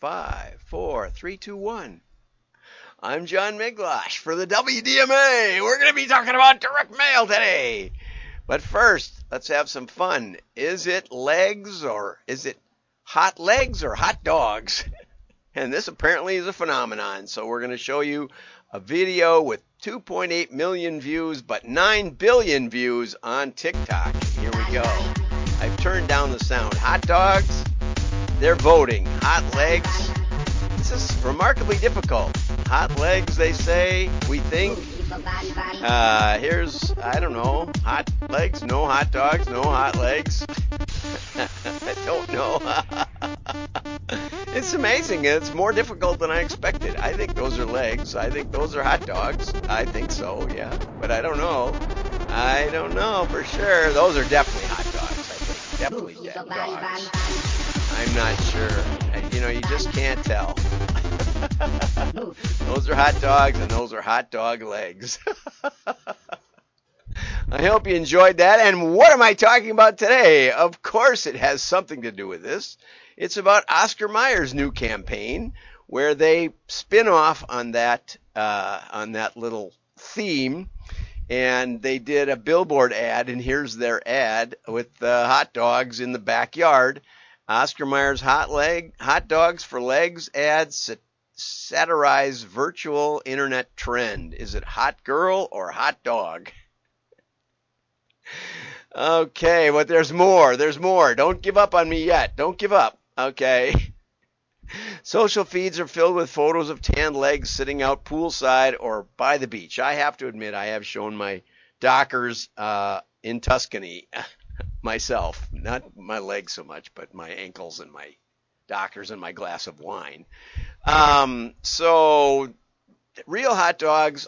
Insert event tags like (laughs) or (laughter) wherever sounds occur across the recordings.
five, four, three, two, one. I'm John Miglautsch for the WDMA. We're going to be talking about direct mail today. But first, let's have some fun. Is it legs or is it hot legs or hot dogs? (laughs) And this apparently is a phenomenon. So we're going to show you a video with 2.8 million views, but 9 billion views on TikTok. Here we go. I've turned down the sound. Hot dogs, they're voting. Hot legs, this is remarkably difficult. Hot legs, they say, we think. Uh, here's, I don't know, hot legs, no hot dogs, no hot legs. (laughs) I don't know. (laughs) it's amazing. It's more difficult than I expected. I think those are legs. I think those are hot dogs. I think so, yeah. But I don't know. I don't know for sure. Those are definitely hot dogs. I think definitely dead dogs. I'm not sure. You know, you just can't tell. (laughs) those are hot dogs, and those are hot dog legs. (laughs) I hope you enjoyed that. And what am I talking about today? Of course, it has something to do with this. It's about Oscar Mayer's new campaign, where they spin off on that uh, on that little theme, and they did a billboard ad. And here's their ad with uh, hot dogs in the backyard. Oscar Mayer's hot leg hot dogs for legs ads satirize virtual internet trend. Is it hot girl or hot dog? (laughs) Okay, but there's more. There's more. Don't give up on me yet. Don't give up. Okay. (laughs) Social feeds are filled with photos of tanned legs sitting out poolside or by the beach. I have to admit, I have shown my Dockers uh, in Tuscany (laughs) myself. Not my legs so much, but my ankles and my Dockers and my glass of wine. Um, so, real hot dogs.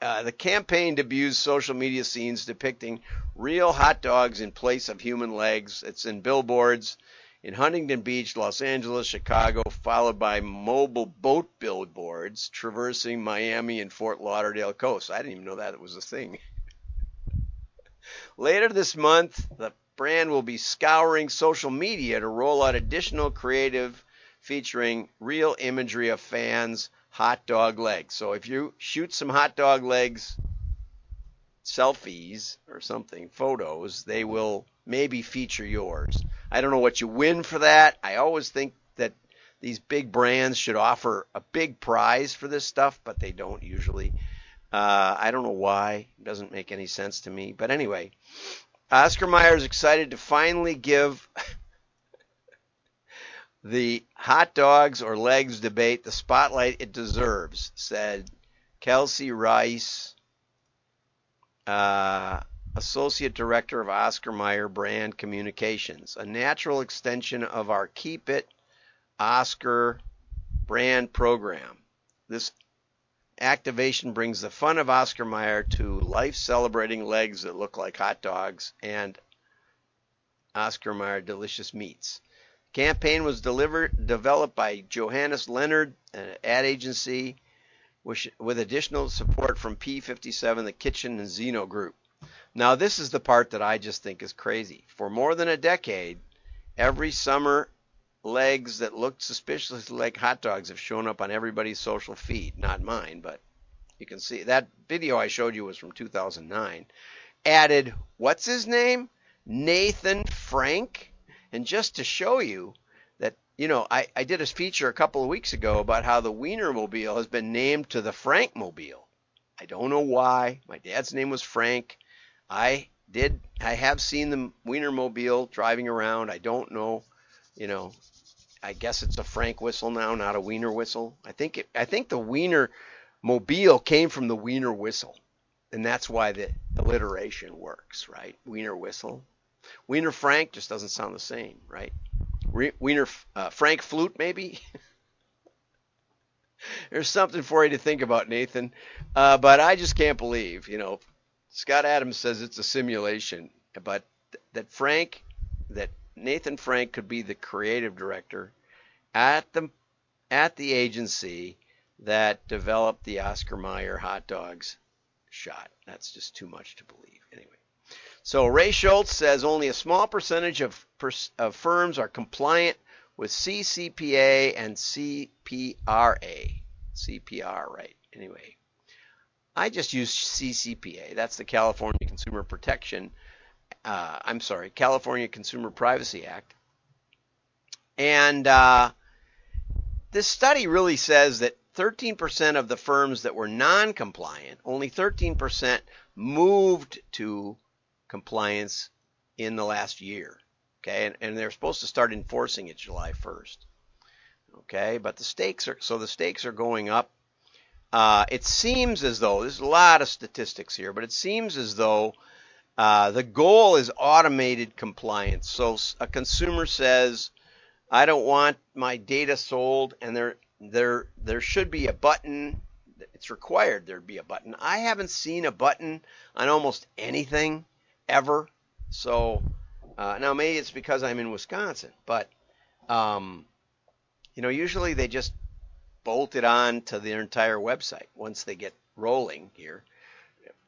Uh, the campaign debuts social media scenes depicting real hot dogs in place of human legs. It's in billboards in Huntington Beach, Los Angeles, Chicago, followed by mobile boat billboards traversing Miami and Fort Lauderdale coast. I didn't even know that was a thing. (laughs) Later this month, the brand will be scouring social media to roll out additional creative featuring real imagery of fans' hot dog legs. So if you shoot some hot dog legs selfies or something, photos, they will maybe feature yours. I don't know what you win for that. I always think that these big brands should offer a big prize for this stuff, but they don't usually. Uh, I don't know why. It doesn't make any sense to me. But anyway, Oscar Mayer is excited to finally give (laughs) the hot dogs or legs debate the spotlight it deserves, said Kelsey Rice uh, Associate Director of Oscar Mayer Brand Communications, a natural extension of our Keep It Oscar brand program. This activation brings the fun of Oscar Mayer to life celebrating legs that look like hot dogs and Oscar Mayer delicious meats. Campaign was delivered, developed by Johannes Leonardo, an ad agency with additional support from P57, the Kitchen and Zeno Group. Now, this is the part that I just think is crazy. For more than a decade, every summer, legs that looked suspiciously like hot dogs have shown up on everybody's social feed. Not mine, but you can see that video I showed you was from 2009. Added, what's his name? Nathan Frank. And just to show you, that, you know, I, I did a feature a couple of weeks ago about how the Wienermobile has been named to the Frankmobile. I don't know why. My dad's name was Frank. I did. I have seen the Wienermobile driving around. I don't know. You know, I guess it's a Frank whistle now, not a Wiener whistle. I think it, I think the Wiener Mobile came from the Wiener whistle, and that's why the alliteration works, right? Wiener whistle. Wiener Frank just doesn't sound the same, right? Wiener uh, Frank Flute, maybe. (laughs) There's something for you to think about, Nathan. Uh, but I just can't believe, you know, Scott Adams says it's a simulation, but th- that Frank, that Nathan Frank could be the creative director at the at the agency that developed the Oscar Mayer hot dogs shot. That's just too much to believe. Anyway. So Ray Schultz says only a small percentage of, of firms are compliant with CCPA and CPRA. CPR, right? Anyway, I just use CCPA. That's the California Consumer Protection. Uh, I'm sorry, California Consumer Privacy Act. And uh, this study really says that 13% of the firms that were non-compliant, only 13% moved to compliance in the last year. Okay, and, and they're supposed to start enforcing it July 1st. Okay, but the stakes are so the stakes are going up. Uh, it seems as though there's a lot of statistics here, but it seems as though uh, the goal is automated compliance. So a consumer says, "I don't want my data sold," and there there there should be a button. It's required there'd be a button. I haven't seen a button on almost anything ever. So uh, now maybe it's because I'm in Wisconsin, but um, you know usually they just bolt it on to their entire website once they get rolling here.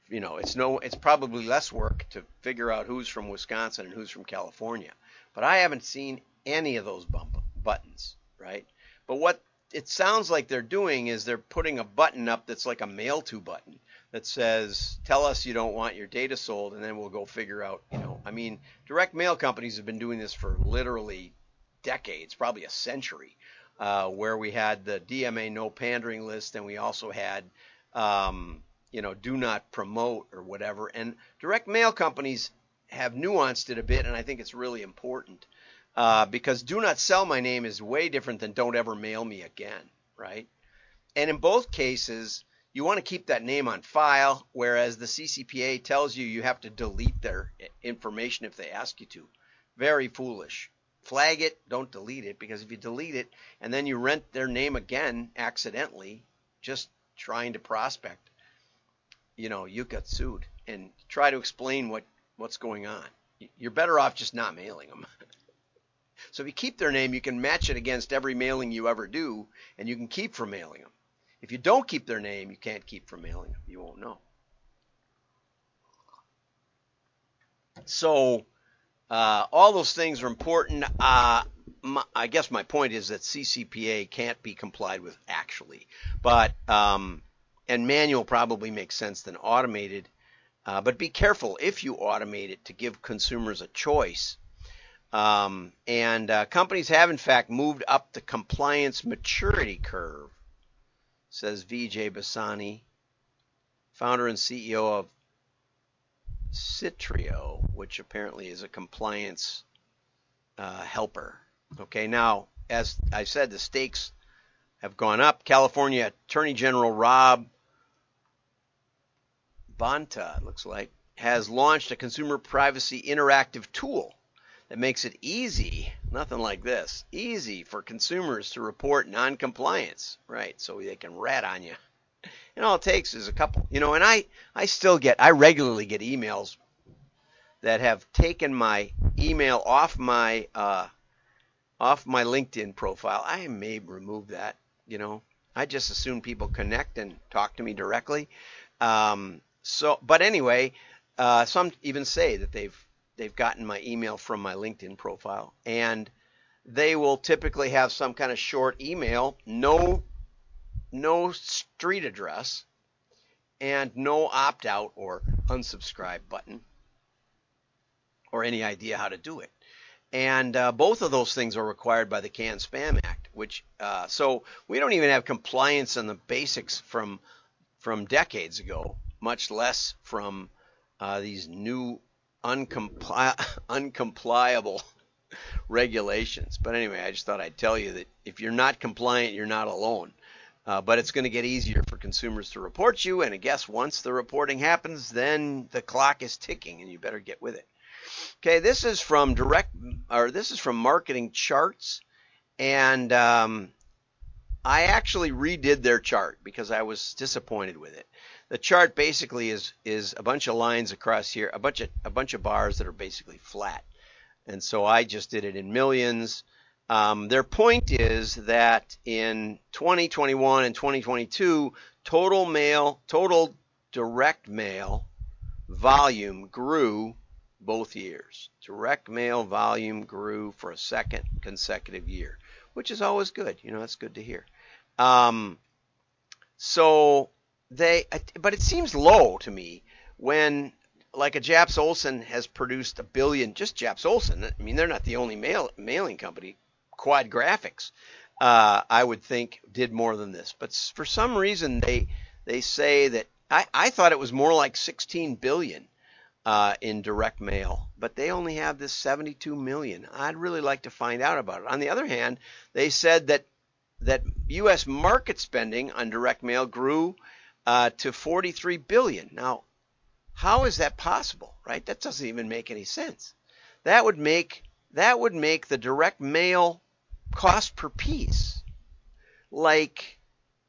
You know, it's no, it's probably less work to figure out who's from Wisconsin and who's from California. But I haven't seen any of those bump buttons, right? But what it sounds like they're doing is they're putting a button up that's like a mail to button that says, tell us you don't want your data sold, and then we'll go figure out, you know, I mean, direct mail companies have been doing this for literally decades, probably a century, uh, where we had the DMA no pandering list, and we also had, um, you know, do not promote or whatever. And direct mail companies have nuanced it a bit, and I think it's really important uh, because do not sell my name is way different than don't ever mail me again, right? And in both cases, you want to keep that name on file, whereas the CCPA tells you you have to delete their information if they ask you to. Very foolish. Flag it, don't delete it, because if you delete it and then you rent their name again accidentally, just trying to prospect, you know, you got sued. And try to explain what, what's going on. You're better off just not mailing them. (laughs) So if you keep their name, you can match it against every mailing you ever do, and you can keep from mailing them. If you don't keep their name, you can't keep from mailing them. You won't know. So uh, all those things are important. Uh, my, I guess my point is that CCPA can't be complied with actually, but um, and manual probably makes sense than automated. Uh, but be careful if you automate it to give consumers a choice um, and uh, companies have, in fact, moved up the compliance maturity curve, says Vijay Basani, founder and CEO of Cytrio, which apparently is a compliance uh, helper. Okay, now, as I said, the stakes have gone up. California Attorney General Rob Bonta, looks like, has launched a consumer privacy interactive tool that makes it easy, nothing like this, easy for consumers to report non-compliance, right? So they can rat on you. And all it takes is a couple, you know, and I, I still get, I regularly get emails that have taken my email off my, uh, off my LinkedIn profile. I may remove that, you know. I just assume people connect and talk to me directly. Um, so, but anyway, uh, some even say that they've they've gotten my email from my LinkedIn profile, and they will typically have some kind of short email, no no street address, and no opt out or unsubscribe button, or any idea how to do it. And uh, both of those things are required by the CAN Spam Act, which uh, so we don't even have compliance on the basics from from decades ago, much less from uh, these new uncompli- (laughs) uncompliable (laughs) regulations. But anyway, I just thought I'd tell you that if you're not compliant, you're not alone. Uh, but it's going to get easier for consumers to report you, and I guess once the reporting happens, then the clock is ticking, and you better get with it. Okay, this is from direct, or this is from Marketing Charts, and um, I actually redid their chart because I was disappointed with it the chart basically is is a bunch of lines across here, a bunch of a bunch of bars that are basically flat. And so I just did it in millions. Um, their point is that in 2021 and 2022, total mail, total direct mail volume grew both years. Direct mail volume grew for a second consecutive year, which is always good. You know, that's good to hear. Um, so they, but it seems low to me when like a Japs Olson has produced a billion, just Japs Olson. I mean, they're not the only mail, mailing company. Quad Graphics, uh, I would think, did more than this. But for some reason, they they say that I, I thought it was more like 16 billion uh, in direct mail, but they only have this 72 million. I'd really like to find out about it. On the other hand, they said that that U.S. market spending on direct mail grew uh, to 43 billion. Now, how is that possible, right? That doesn't even make any sense. That would make that would make the direct mail cost per piece like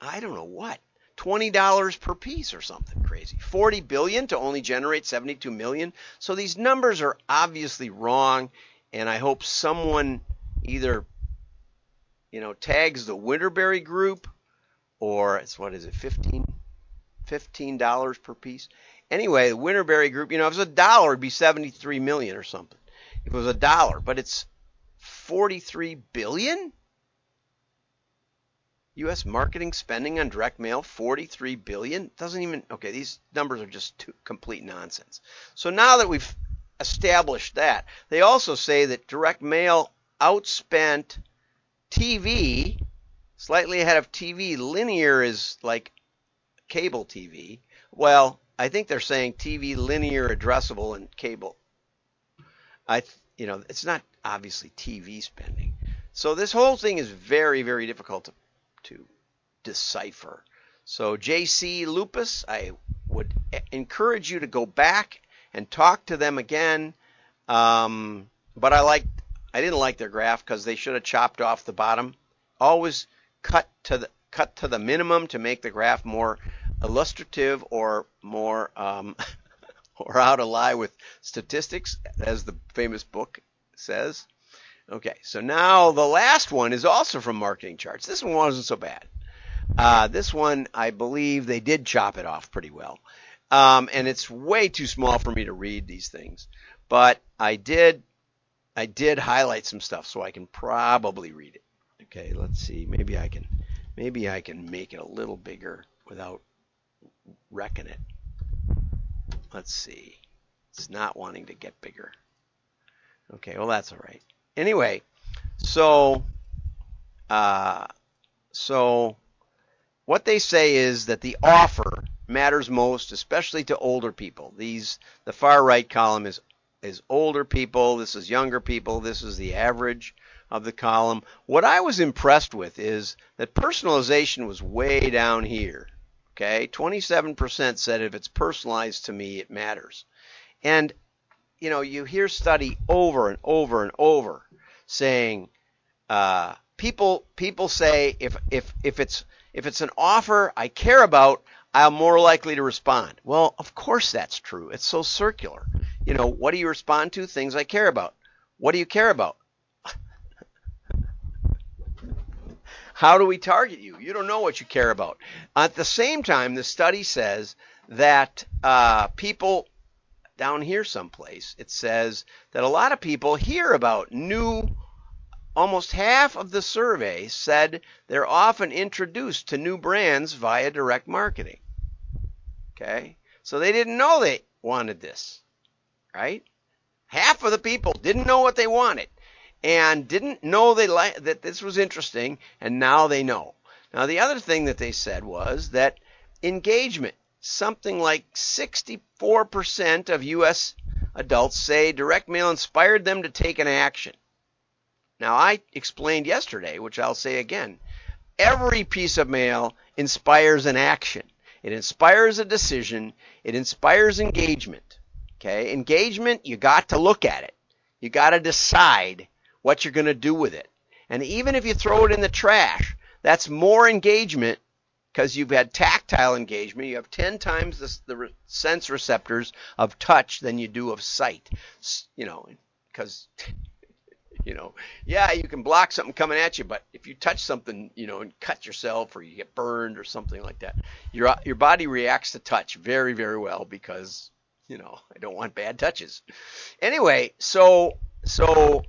I don't know what $20 per piece or something crazy. 40 billion to only generate 72 million. So these numbers are obviously wrong and I hope someone either you know tags the Winterberry group or it's what is it 15 $15 per piece Anyway, the Winterberry Group, you know, if it was a dollar, it'd be 73 million or something. If it was a dollar, but it's 43 billion? U.S. marketing spending on direct mail, 43 billion. Doesn't even okay. These numbers are just too, complete nonsense. So now that we've established that, they also say that direct mail outspent TV, slightly ahead of TV. Linear is like cable TV. Well, I think they're saying TV linear addressable and cable. I you know, it's not obviously TV spending. So this whole thing is very very difficult to to decipher. So JC Lupus, I would encourage you to go back and talk to them again. Um, but I like I didn't like their graph because they should have chopped off the bottom. Always cut to the cut to the minimum to make the graph more illustrative or more um, (laughs) or how to lie with statistics, as the famous book says. Okay, so now the last one is also from Marketing Charts. This one wasn't so bad. Uh, this one, I believe they did chop it off pretty well. Um, and it's way too small for me to read these things. But I did, I did highlight some stuff so I can probably read it. Okay, let's see. Maybe I can, maybe I can make it a little bigger without wrecking it. Let's see. It's not wanting to get bigger. Okay, well that's all right. Anyway, so uh, so what they say is that the offer matters most, especially to older people. These the far right column is is older people. This is younger people. This is the average of the column. What I was impressed with is that personalization was way down here. Okay, 27% said if it's personalized to me, it matters. And you know, you hear study over and over and over saying uh, people people say if if if it's if it's an offer I care about, I'm more likely to respond. Well, of course that's true. It's so circular. You know, what do you respond to? Things I care about. What do you care about? How do we target you? You don't know what you care about. At the same time, the study says that uh, people down here someplace, it says that a lot of people hear about new. Almost half of the survey said they're often introduced to new brands via direct marketing. Okay? So they didn't know they wanted this, right? Half of the people didn't know what they wanted and didn't know they li- that this was interesting, and now they know. Now, the other thing that they said was that engagement, something like 64% of U.S. adults say direct mail inspired them to take an action. Now, I explained yesterday, which I'll say again every piece of mail inspires an action, it inspires a decision, it inspires engagement. Okay, engagement, you got to look at it. You got to decide what you're going to do with it. And even if you throw it in the trash, that's more engagement because you've had tactile engagement. You have 10 times the, the sense receptors of touch than you do of sight. You know, because, (laughs) you know, yeah, you can block something coming at you, but if you touch something, you know, and cut yourself or you get burned or something like that, your, your body reacts to touch very, very well because You know, I don't want bad touches. Anyway, so so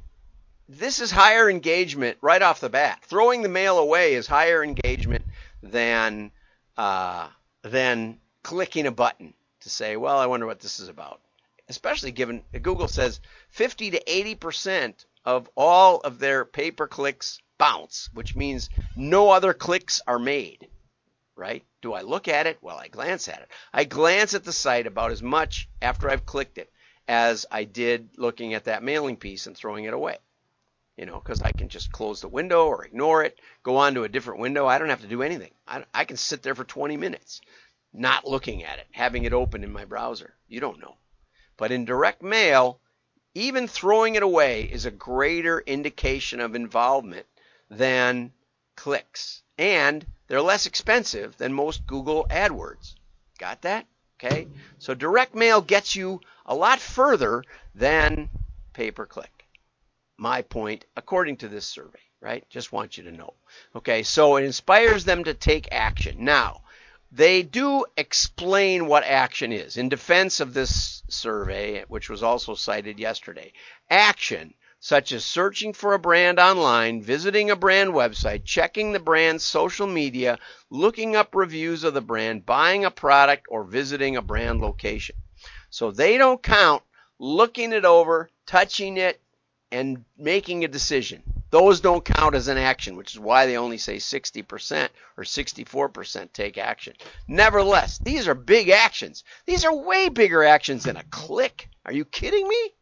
this is higher engagement right off the bat. Throwing the mail away is higher engagement than uh, than clicking a button to say, well, I wonder what this is about. Especially given Google says 50 to 80 percent of all of their pay per clicks bounce, which means no other clicks are made. Right? Do I look at it? Well, I glance at it. I glance at the site about as much after I've clicked it as I did looking at that mailing piece and throwing it away you know, because I can just close the window or ignore it, go on to a different window. I don't have to do anything. I, I can sit there for 20 minutes not looking at it, having it open in my browser. You don't know. But in direct mail, even throwing it away is a greater indication of involvement than clicks. And they're less expensive than most Google AdWords. Got that? Okay? So direct mail gets you a lot further than pay per click my point according to this survey, right? Just want you to know. Okay, so it inspires them to take action. Now, they do explain what action is. In defense of this survey, which was also cited yesterday, action such as searching for a brand online, visiting a brand website, checking the brand's social media, looking up reviews of the brand, buying a product, or visiting a brand location. So they don't count looking it over, touching it, and making a decision. Those don't count as an action, which is why they only say 60% or 64% take action. Nevertheless, these are big actions. These are way bigger actions than a click. Are you kidding me?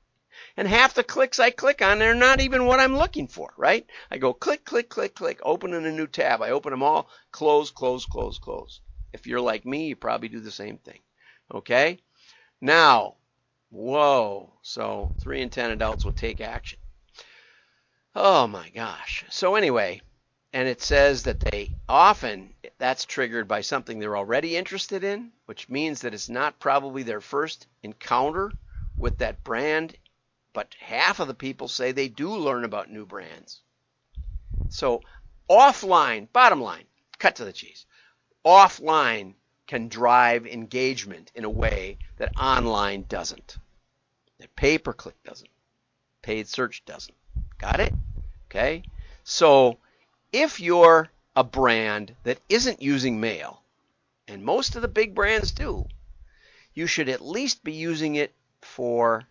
And half the clicks I click on, they're not even what I'm looking for, right? I go click, click, click, click, open in a new tab. I open them all, close, close, close, close. If you're like me, you probably do the same thing. Okay? Now, Whoa. So three in 10 adults will take action. Oh my gosh. So anyway, and it says that they often, that's triggered by something they're already interested in, which means that it's not probably their first encounter with that brand, but half of the people say they do learn about new brands. So offline, bottom line, cut to the cheese. Offline can drive engagement in a way that online doesn't. That pay per click doesn't. Paid search doesn't. Got it? Okay? So if you're a brand that isn't using mail, and most of the big brands do, you should at least be using it for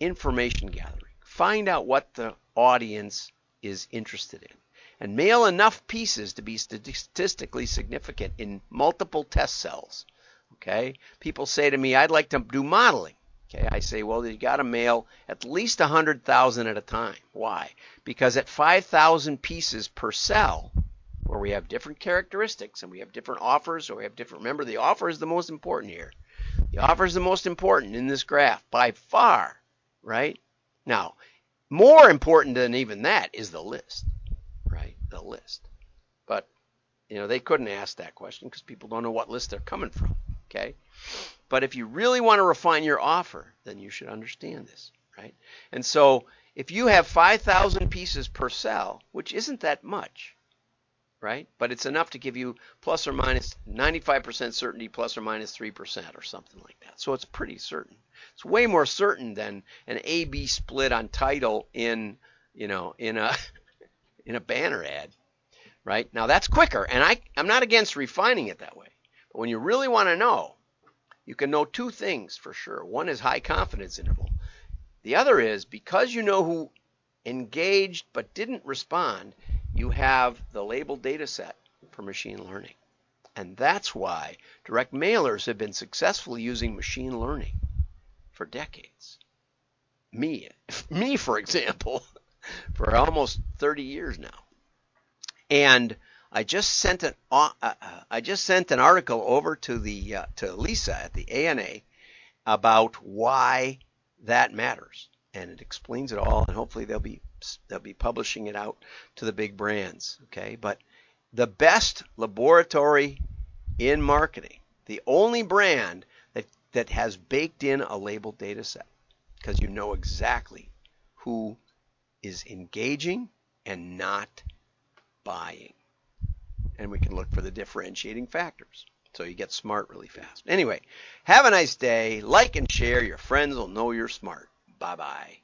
information gathering. Find out what the audience is interested in and mail enough pieces to be statistically significant in multiple test cells. Okay? People say to me, I'd like to do modeling. Okay, I say, well, you got to mail at least 100,000 at a time. Why? Because at 5,000 pieces per cell, where we have different characteristics and we have different offers, or we have different, remember, the offer is the most important here. The offer is the most important in this graph by far, right? Now, more important than even that is the list right? the list. But you know, they couldn't ask that question because people don't know what list they're coming from. Okay. But if you really want to refine your offer, then you should understand this, right? And so if you have 5,000 pieces per cell, which isn't that much, right? But it's enough to give you plus or minus 95% certainty, plus or minus 3% or something like that. So it's pretty certain. It's way more certain than an A/B split on title in, you know, in a (laughs) in a banner ad, right? Now that's quicker, and I, I'm not against refining it that way. When you really want to know, you can know two things for sure. One is high confidence interval. The other is because you know who engaged but didn't respond, you have the labeled data set for machine learning. And that's why direct mailers have been successfully using machine learning for decades. Me, (laughs) me for example, (laughs) for almost 30 years now. And I just sent an uh, uh, I just sent an article over to the uh, to Lisa at the ANA about why that matters, and it explains it all. And hopefully they'll be they'll be publishing it out to the big brands. Okay, but the best laboratory in marketing, the only brand that that has baked in a labeled data set, because you know exactly who is engaging and not buying. And we can look for the differentiating factors. So you get smart really fast. Anyway, have a nice day. Like and share. Your friends will know you're smart. Bye bye.